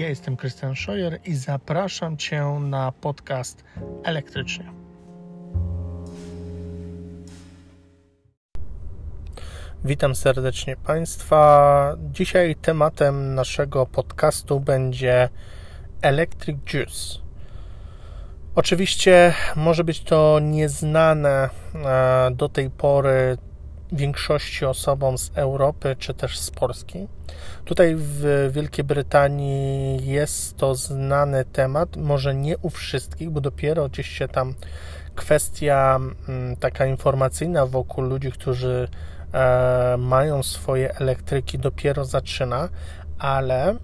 Ja jestem Krystian Szojer i zapraszam Cię na podcast Elektrycznie. Witam serdecznie Państwa. Dzisiaj tematem naszego podcastu będzie Electric Juice. Oczywiście może być to nieznane e, do tej pory większości osobom z Europy czy też z Polski. Tutaj w Wielkiej Brytanii jest to znany temat, może nie u wszystkich, bo dopiero gdzieś się tam kwestia mm, taka informacyjna wokół ludzi, którzy e, mają swoje elektryki, dopiero zaczyna, ale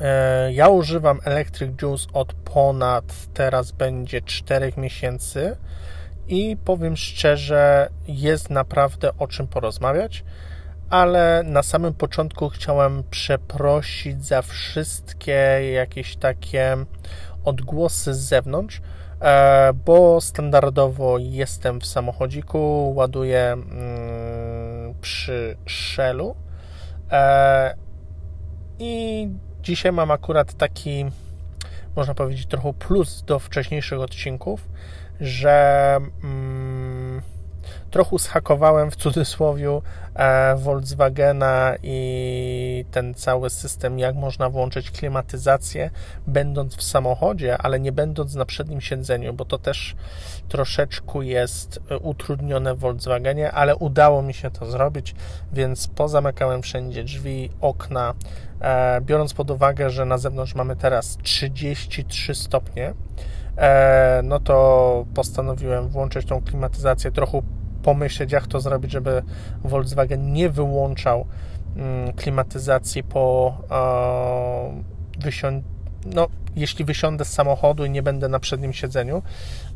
e, ja używam Electric Juice od ponad teraz będzie 4 miesięcy i powiem szczerze, jest naprawdę o czym porozmawiać, ale na samym początku chciałem przeprosić za wszystkie jakieś takie odgłosy z zewnątrz, e, bo standardowo jestem w samochodziku, ładuję mm, przy Shellu e, i dzisiaj mam akurat taki, można powiedzieć, trochę plus do wcześniejszych odcinków, że mm, trochę zhakowałem w cudzysłowie e, Volkswagena i ten cały system, jak można włączyć klimatyzację, będąc w samochodzie, ale nie będąc na przednim siedzeniu, bo to też troszeczkę jest utrudnione w Volkswagenie, ale udało mi się to zrobić, więc pozamykałem wszędzie drzwi, okna, e, biorąc pod uwagę, że na zewnątrz mamy teraz 33 stopnie, E, no to postanowiłem włączyć tą klimatyzację, trochę pomyśleć, jak to zrobić, żeby Volkswagen nie wyłączał mm, klimatyzacji po e, wysią... no, jeśli wysiądę z samochodu i nie będę na przednim siedzeniu,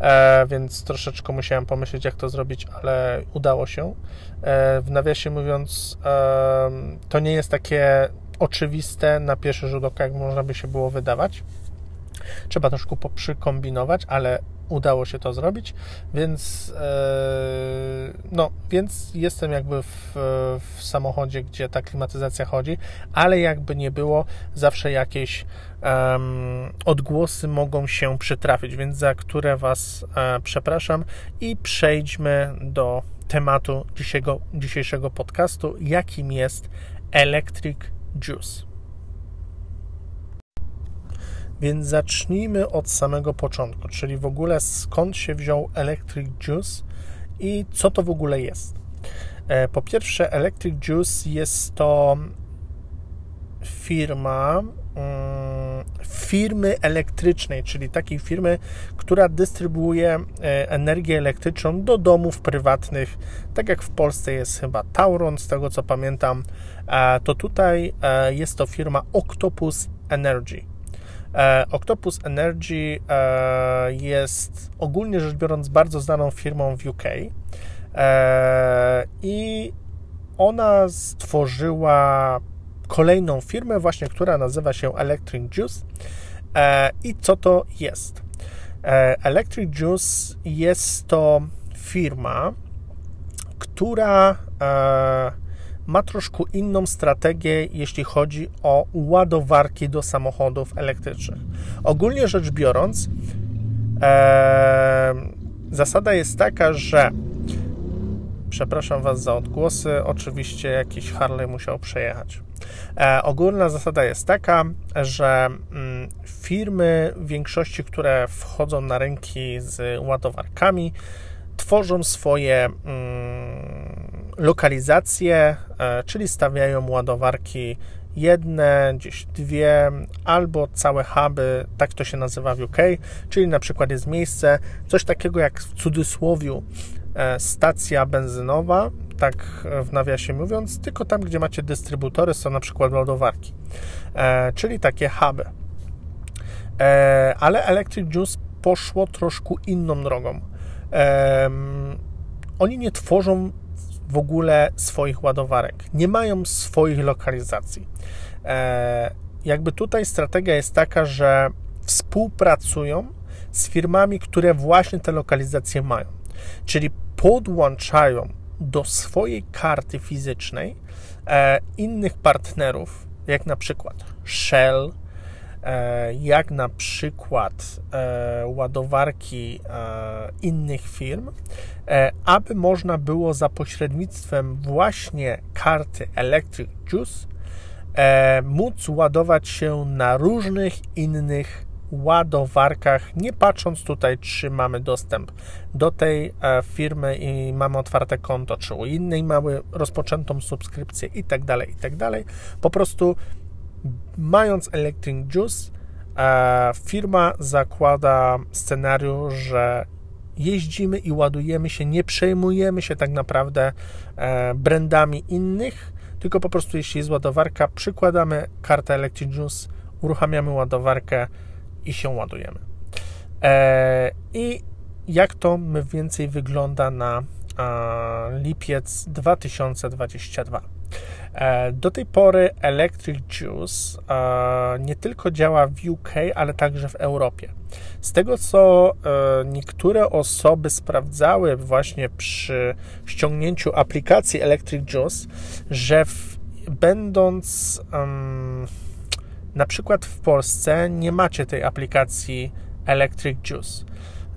e, więc troszeczkę musiałem pomyśleć, jak to zrobić, ale udało się. W nawiasie mówiąc, to nie jest takie oczywiste na pierwszy rzut oka, jak można by się było wydawać. Trzeba troszkę poprzykombinować, ale udało się to zrobić, więc e, no, więc jestem jakby w, w, samochodzie, gdzie ta klimatyzacja chodzi, ale jakby nie było, zawsze jakieś odgłosy mogą się przytrafić, więc za które Was e, przepraszam i przejdźmy do tematu dzisiejszego, dzisiejszego podcastu, jakim jest Electric Juice. Więc zacznijmy od samego początku, czyli w ogóle skąd się wziął Electric Juice i co to w ogóle jest. E, po pierwsze, Electric Juice jest to firma mm, firmy elektrycznej, czyli takiej firmy, która dystrybuuje e, energię elektryczną do domów prywatnych, tak jak w Polsce jest chyba Tauron, z tego co pamiętam, to tutaj e, jest to firma Octopus Energy. E, Octopus Energy e, jest ogólnie rzecz biorąc bardzo znaną firmą w UK e, i ona stworzyła kolejną firmę właśnie, która nazywa się Electric Juice. I co to jest? Electric Juice jest to firma, która ma troszkę inną strategię, jeśli chodzi o ładowarki do samochodów elektrycznych. Ogólnie rzecz biorąc, e, zasada jest taka, że przepraszam Was za odgłosy, oczywiście jakiś Harley musiał przejechać. E, ogólna zasada jest taka, że mm, firmy w większości, które wchodzą na rynki z ładowarkami, tworzą swoje mm, lokalizacje, e, czyli stawiają ładowarki jedne, gdzieś dwie, albo całe huby, tak to się nazywa w UK, czyli na przykład jest miejsce, coś takiego jak w cudzysłowiu e, stacja benzynowa, tak w nawiasie mówiąc, tylko tam, gdzie macie dystrybutory, są na przykład ładowarki, e, czyli takie huby. Ale Electric Juice poszło troszkę inną drogą. Oni nie tworzą w ogóle swoich ładowarek, nie mają swoich lokalizacji. E, jakby tutaj strategia jest taka, że współpracują z firmami, które właśnie te lokalizacje mają, czyli podłączają do swojej karty fizycznej e, innych partnerów, jak na przykład Shell, jak na przykład e, ładowarki innych firm, aby można było za pośrednictwem właśnie karty Electric Juice móc ładować się na różnych innych ładowarkach, nie patrząc tutaj, czy mamy dostęp do tej e, firmy i mamy otwarte konto, czy u innej mamy rozpoczętą subskrypcję i tak dalej, i tak. Po prostu mając Electric Juice, e, firma zakłada scenariusz, że jeździmy i ładujemy się, nie przejmujemy się tak naprawdę e, brandami innych, tylko po prostu jeśli jest ładowarka, przykładamy kartę Electric Juice, uruchamiamy ładowarkę, i się ładujemy. E, I jak to mniej więcej wygląda na lipiec 2022? E, do tej pory Electric Juice nie tylko działa w UK, ale także w Europie. Z tego, co e, niektóre osoby sprawdzały właśnie przy ściągnięciu aplikacji Electric Juice, że w, będąc um, na przykład w Polsce nie macie tej aplikacji Electric Juice.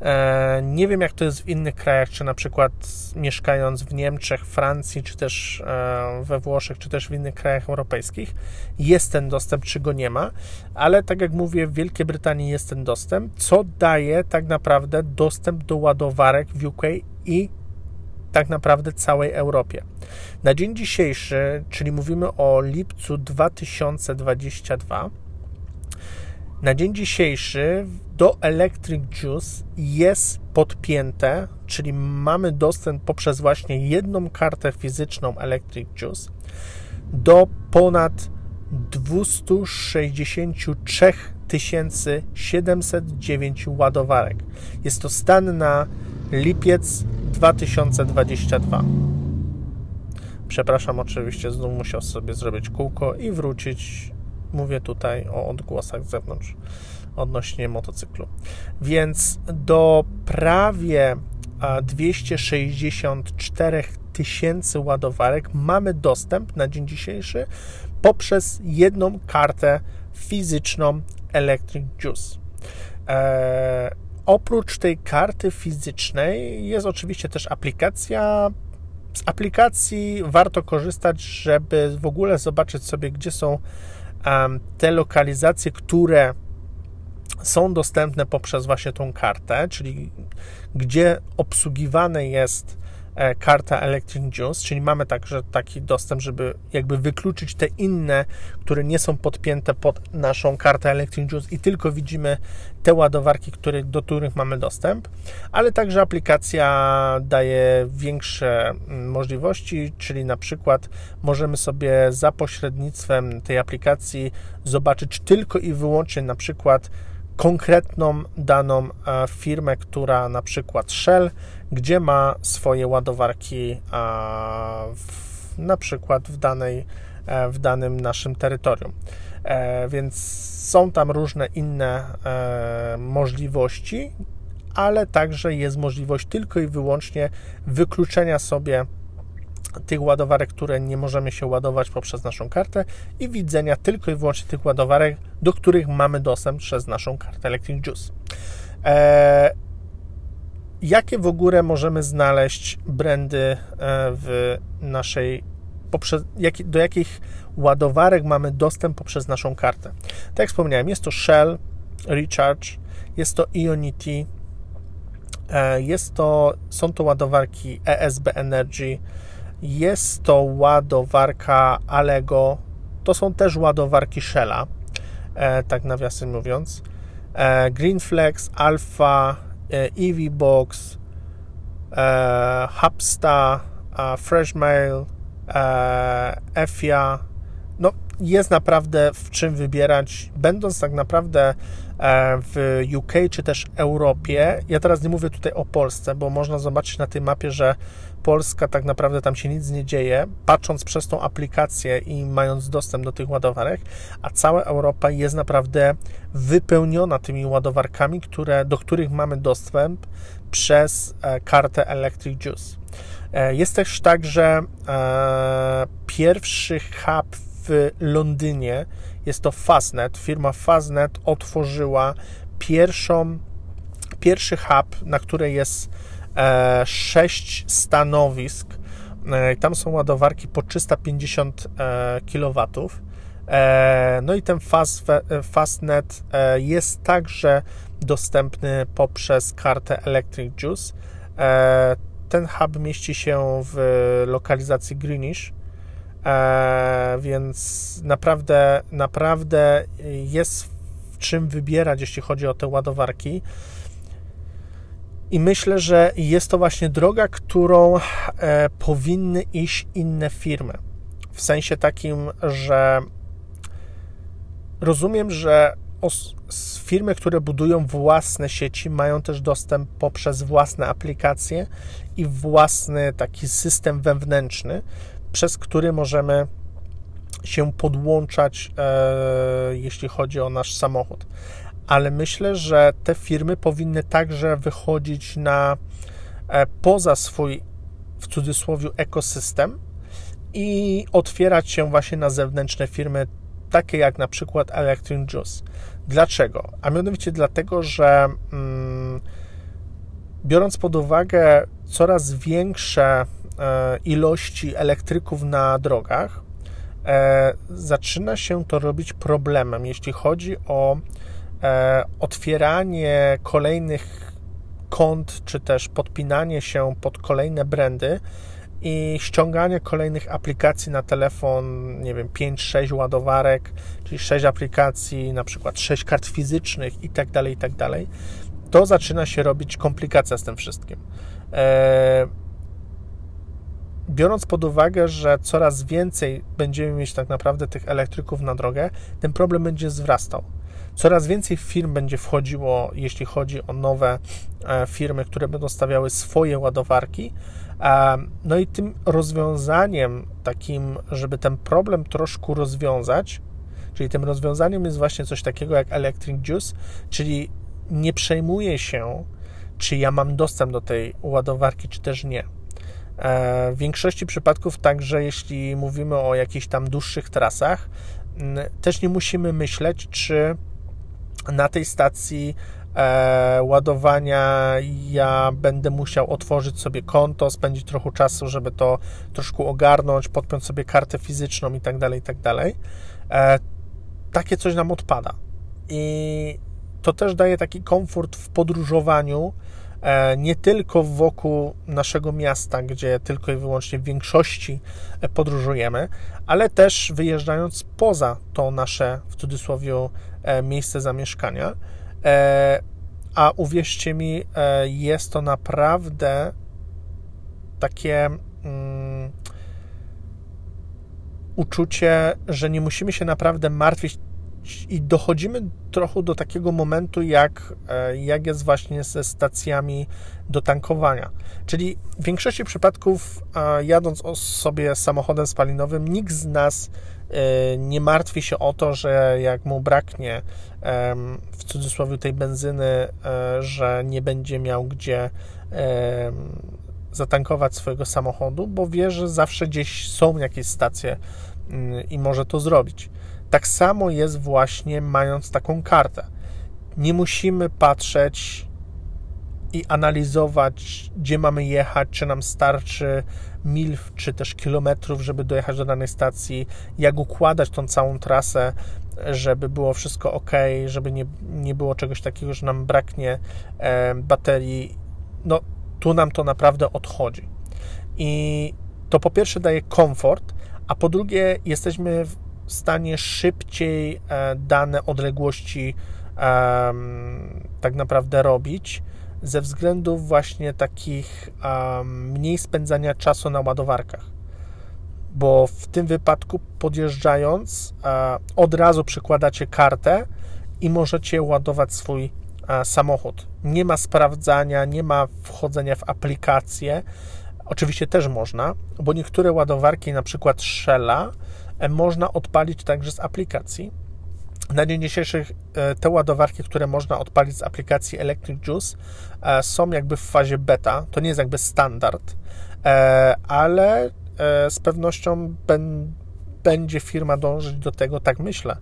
E, nie wiem, jak to jest w innych krajach, czy na przykład mieszkając w Niemczech, Francji, czy też e, we Włoszech, czy też w innych krajach europejskich, jest ten dostęp, czy go nie ma, ale tak jak mówię, w Wielkiej Brytanii jest ten dostęp, co daje tak naprawdę dostęp do ładowarek w UK i tak naprawdę całej Europie. Na dzień dzisiejszy, czyli mówimy o lipcu 2022, na dzień dzisiejszy do Electric Juice jest podpięte, czyli mamy dostęp poprzez właśnie jedną kartę fizyczną Electric Juice do ponad 263 709 ładowarek. Jest to stan na lipiec 2022. Przepraszam, oczywiście, znów musiał sobie zrobić kółko i wrócić. Mówię tutaj o odgłosach z zewnątrz odnośnie motocyklu. Więc do prawie 264 tysięcy ładowarek mamy dostęp na dzień dzisiejszy poprzez jedną kartę fizyczną Electric Juice. Eee, oprócz tej karty fizycznej jest oczywiście też aplikacja. Z aplikacji warto korzystać, żeby w ogóle zobaczyć sobie, gdzie są te lokalizacje, które są dostępne poprzez właśnie tą kartę, czyli gdzie obsługiwane jest karta Electric Juice, czyli mamy także taki dostęp, żeby jakby wykluczyć te inne, które nie są podpięte pod naszą kartę Electric Juice i tylko widzimy te ładowarki, które, do których mamy dostęp, ale także aplikacja daje większe mm, możliwości, czyli na przykład możemy sobie za pośrednictwem tej aplikacji zobaczyć tylko i wyłącznie na przykład konkretną daną e, firmę, która na przykład Shell, gdzie ma swoje ładowarki w, na przykład w, danej, e, w danym naszym terytorium. E, więc są tam różne inne możliwości, ale także jest możliwość tylko i wyłącznie wykluczenia sobie tych ładowarek, które nie możemy się ładować poprzez naszą kartę i widzenia tylko i wyłącznie tych ładowarek, do których mamy dostęp przez naszą kartę Electric Juice. Jakie w ogóle możemy znaleźć brandy e, w naszej poprzez, jak, do jakich ładowarek mamy dostęp poprzez naszą kartę. Tak jak wspomniałem, jest to Shell, Recharge, jest to Ionity, e, jest to, są to ładowarki ESB Energy, jest to ładowarka Allego. To są też ładowarki Shella, e, tak nawiasem mówiąc. Greenflex, Alpha, e, EVBox, e, Hubsta, e, Freshmail, EFIA. No, jest naprawdę w czym wybierać, będąc tak naprawdę w UK czy też Europie. Ja teraz nie mówię tutaj o Polsce, bo można zobaczyć na tej mapie, że Polska tak naprawdę tam się nic nie dzieje, patrząc przez tą aplikację i mając dostęp do tych ładowarek, a cała Europa jest naprawdę wypełniona tymi ładowarkami, które, do których mamy dostęp przez e, kartę Electric Juice. E, jest też tak, że e, pierwszy hub w Londynie. Jest to Fastnet. Firma Fastnet otworzyła pierwszą, pierwszy hub, na której jest e, 6 stanowisk. E, tam są ładowarki po 350 e, kW. No i ten fast, Fastnet jest także dostępny poprzez kartę Electric Juice. Ten hub mieści się w lokalizacji Greenish, więc naprawdę, naprawdę jest w czym wybierać, jeśli chodzi o te ładowarki. I myślę, że jest to właśnie droga, którą powinny iść inne firmy. W sensie takim, że Rozumiem, że firmy, które budują własne sieci, mają też dostęp poprzez własne aplikacje i własny taki system wewnętrzny, przez który możemy się podłączać, e, jeśli chodzi o nasz samochód. Ale myślę, że te firmy powinny także wychodzić na e, poza swój w cudzysłowie ekosystem i otwierać się właśnie na zewnętrzne firmy takie jak na przykład Electric Juice. Dlaczego? A mianowicie dlatego, że mm, biorąc pod uwagę coraz większe e, ilości elektryków na drogach, e, zaczyna się to robić problemem, jeśli chodzi o otwieranie kolejnych kont, czy też podpinanie się pod kolejne brandy, i ściąganie kolejnych aplikacji na telefon, nie wiem, 5-6 ładowarek, czyli 6 aplikacji, na przykład 6 kart fizycznych i tak dalej, tak dalej, to zaczyna się robić komplikacja z tym wszystkim. E, biorąc pod uwagę, że coraz więcej będziemy mieć tak naprawdę tych elektryków na drogę, ten problem będzie wzrastał. Coraz więcej firm będzie wchodziło, jeśli chodzi o nowe e, firmy, które będą stawiały swoje ładowarki, no i tym rozwiązaniem takim, żeby ten problem troszkę rozwiązać, czyli tym rozwiązaniem jest właśnie coś takiego jak Electric Juice, czyli nie przejmuję się, czy ja mam dostęp do tej ładowarki, czy też nie. E, w większości przypadków także, jeśli mówimy o jakichś tam dłuższych trasach, też nie musimy myśleć, czy na tej stacji e, ładowania ja będę musiał otworzyć sobie konto, spędzić trochę czasu, żeby to troszkę ogarnąć, podpiąć sobie kartę fizyczną i tak dalej, i tak dalej. E, takie coś nam odpada. I to też daje taki komfort w podróżowaniu, e, nie tylko wokół naszego miasta, gdzie tylko i wyłącznie w większości podróżujemy, ale też wyjeżdżając poza to nasze, w cudzysłowie, e, miejsce zamieszkania. E, a uwierzcie mi, e, jest to naprawdę takie mm, uczucie, że nie musimy się naprawdę martwić i dochodzimy trochę do takiego momentu, jak, e, jak jest właśnie ze stacjami do tankowania. Czyli w większości przypadków, jadąc sobie samochodem spalinowym, nikt z nas e, nie martwi się o to, że jak mu braknie w cudzysłowie tej benzyny, e, że nie będzie miał gdzie zatankować swojego samochodu, bo wie, że zawsze gdzieś są jakieś stacje mm, i może to zrobić. Tak samo jest właśnie mając taką kartę. Nie musimy patrzeć i analizować, gdzie mamy jechać, czy nam starczy mil, czy też kilometrów, żeby dojechać do danej stacji, jak układać tą całą trasę, żeby było wszystko ok, żeby nie, nie było czegoś takiego, że nam braknie e, baterii. No, tu nam to naprawdę odchodzi. I to po pierwsze daje komfort, a po drugie jesteśmy w stanie szybciej e, dane odległości tak naprawdę robić ze względów właśnie takich mniej spędzania czasu na ładowarkach. Bo w tym wypadku podjeżdżając od razu przykładacie kartę i możecie ładować swój samochód. Nie ma sprawdzania, nie ma wchodzenia w aplikację. Oczywiście też można, bo niektóre ładowarki, na przykład Shella, E, można odpalić także z aplikacji. Na dzień dzisiejszy e, te ładowarki, które można odpalić z aplikacji Electric Juice, e, są jakby w fazie beta. To nie jest jakby standard, ale z pewnością będzie firma dążyć do tego, tak myślę,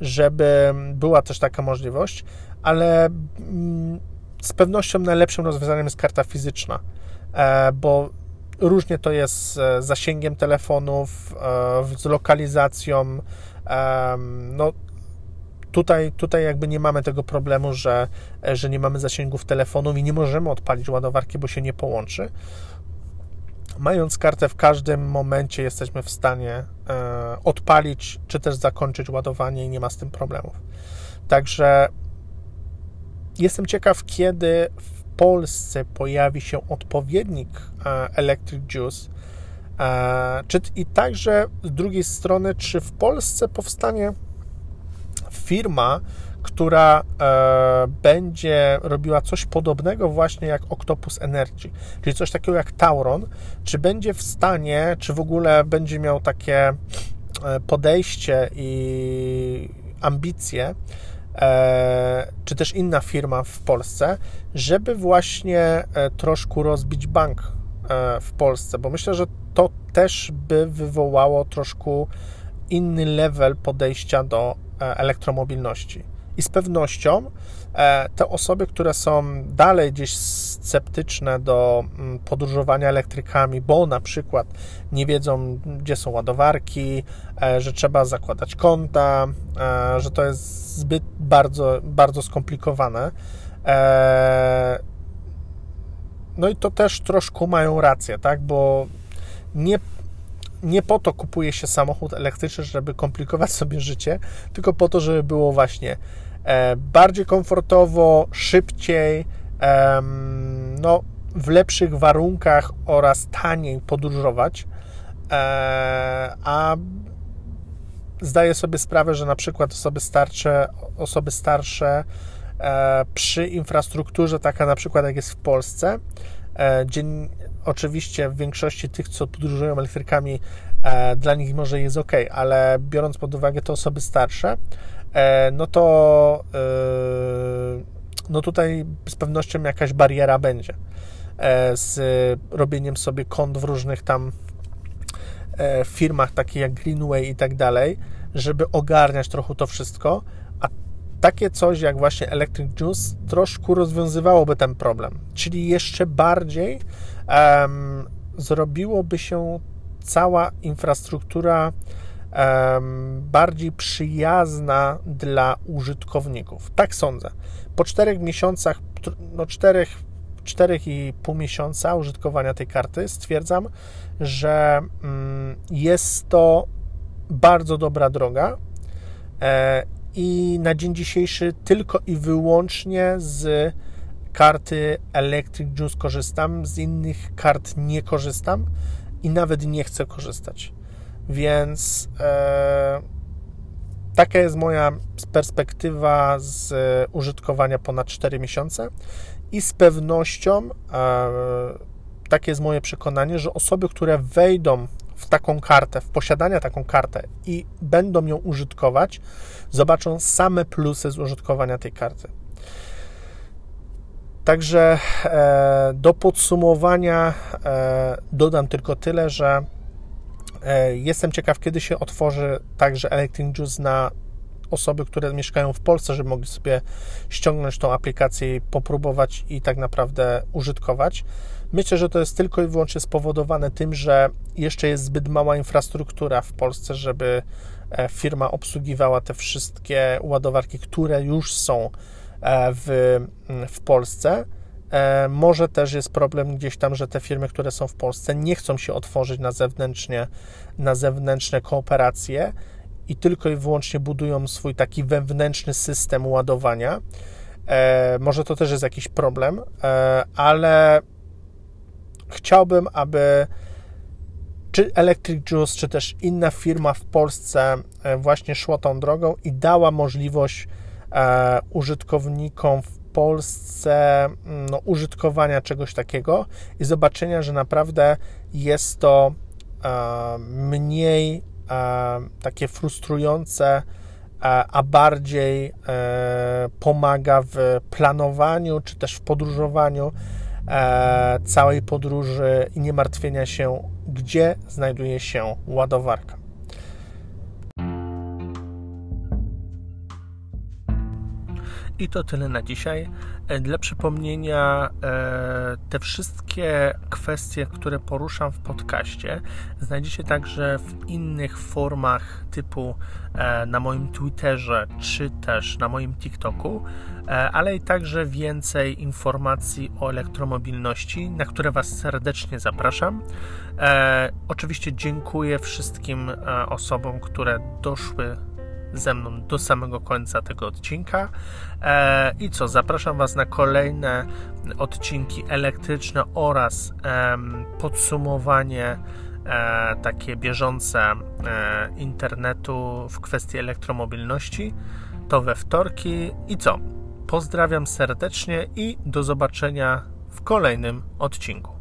żeby była też taka możliwość, ale mm, z pewnością najlepszym rozwiązaniem jest karta fizyczna, e, bo różnie to jest z zasięgiem telefonów, e, z lokalizacją. No, tutaj, tutaj jakby nie mamy tego problemu, że, że nie mamy zasięgów telefonów i nie możemy odpalić ładowarki, bo się nie połączy. Mając kartę w każdym momencie jesteśmy w stanie e, odpalić, czy też zakończyć ładowanie i nie ma z tym problemów. Także jestem ciekaw, kiedy w Polsce pojawi się odpowiednik e, Electric Juice. E, czy, I także z drugiej strony, czy w Polsce powstanie firma, która e, będzie robiła coś podobnego właśnie jak Octopus Energy, czyli coś takiego jak Tauron, czy będzie w stanie, czy w ogóle będzie miał takie e, podejście i ambicje, e, czy też inna firma w Polsce, żeby właśnie e, troszkę rozbić bank e, w Polsce, bo myślę, że to też by wywołało troszkę inny level podejścia do elektromobilności. I z pewnością e, te osoby, które są dalej gdzieś sceptyczne do mm, podróżowania elektrykami, bo na przykład nie wiedzą, gdzie są ładowarki, e, że trzeba zakładać konta, e, że to jest zbyt bardzo, bardzo skomplikowane. No i to też troszkę mają rację, tak? Bo nie nie po to kupuje się samochód elektryczny, żeby komplikować sobie życie, tylko po to, żeby było właśnie e, bardziej komfortowo, szybciej, no, w lepszych warunkach oraz taniej podróżować. E, a zdaję sobie sprawę, że na przykład osoby starsze, osoby starsze e, przy infrastrukturze, taka na przykład jak jest w Polsce, dzień, Oczywiście w większości tych, co podróżują elektrykami, e, dla nich może jest ok, ale biorąc pod uwagę te osoby starsze, e, no to e, no tutaj z pewnością jakaś bariera będzie z robieniem sobie kont w różnych tam firmach, takich jak Greenway i tak dalej, żeby ogarniać trochę to wszystko, takie coś jak właśnie Electric Juice troszkę rozwiązywałoby ten problem, czyli jeszcze bardziej um, zrobiłoby się cała infrastruktura um, bardziej przyjazna dla użytkowników. Tak sądzę. Po czterech miesiącach, no czterech, czterech i pół miesiąca użytkowania tej karty stwierdzam, że um, jest to bardzo dobra droga e, i na dzień dzisiejszy tylko i wyłącznie z karty Electric Juice korzystam, z innych kart nie korzystam i nawet nie chcę korzystać. Więc e, taka jest moja perspektywa z użytkowania ponad 4 miesiące i z pewnością e, takie jest moje przekonanie, że osoby, które wejdą w taką kartę, w posiadania taką kartę i będą ją użytkować, zobaczą same plusy z użytkowania tej karty. Także e, do podsumowania e, dodam tylko tyle, że e, jestem ciekaw, kiedy się otworzy także Electric Juice na osoby, które mieszkają w Polsce, żeby mogli sobie ściągnąć tą aplikację popróbować i tak naprawdę użytkować. Myślę, że to jest tylko i wyłącznie spowodowane tym, że jeszcze jest zbyt mała infrastruktura w Polsce, żeby firma obsługiwała te wszystkie ładowarki, które już są E, w, w Polsce. E, może też jest problem gdzieś tam, że te firmy, które są w Polsce, nie chcą się otworzyć na zewnętrznie, na zewnętrzne kooperacje i tylko i wyłącznie budują swój taki wewnętrzny system ładowania. E, może to też jest jakiś problem, ale chciałbym, aby czy Electric Juice, czy też inna firma w Polsce właśnie szła tą drogą i dała możliwość E, użytkownikom w Polsce no, użytkowania czegoś takiego i zobaczenia, że naprawdę jest to e, mniej e, takie frustrujące, a bardziej pomaga w planowaniu czy też w podróżowaniu E, całej podróży i nie martwienia się, gdzie znajduje się ładowarka. I to tyle na dzisiaj. E, dla przypomnienia, e, te wszystkie kwestie, które poruszam w podcaście, znajdziecie także w innych formach typu e, na moim Twitterze czy też na moim TikToku, ale i także więcej informacji o elektromobilności, na które Was serdecznie zapraszam. Oczywiście dziękuję wszystkim osobom, które doszły ze mną do samego końca tego odcinka. E, I co, zapraszam Was na kolejne odcinki elektryczne oraz podsumowanie e, takie bieżące e, internetu w kwestii elektromobilności. To we wtorki. I co? Pozdrawiam serdecznie i do zobaczenia w kolejnym odcinku.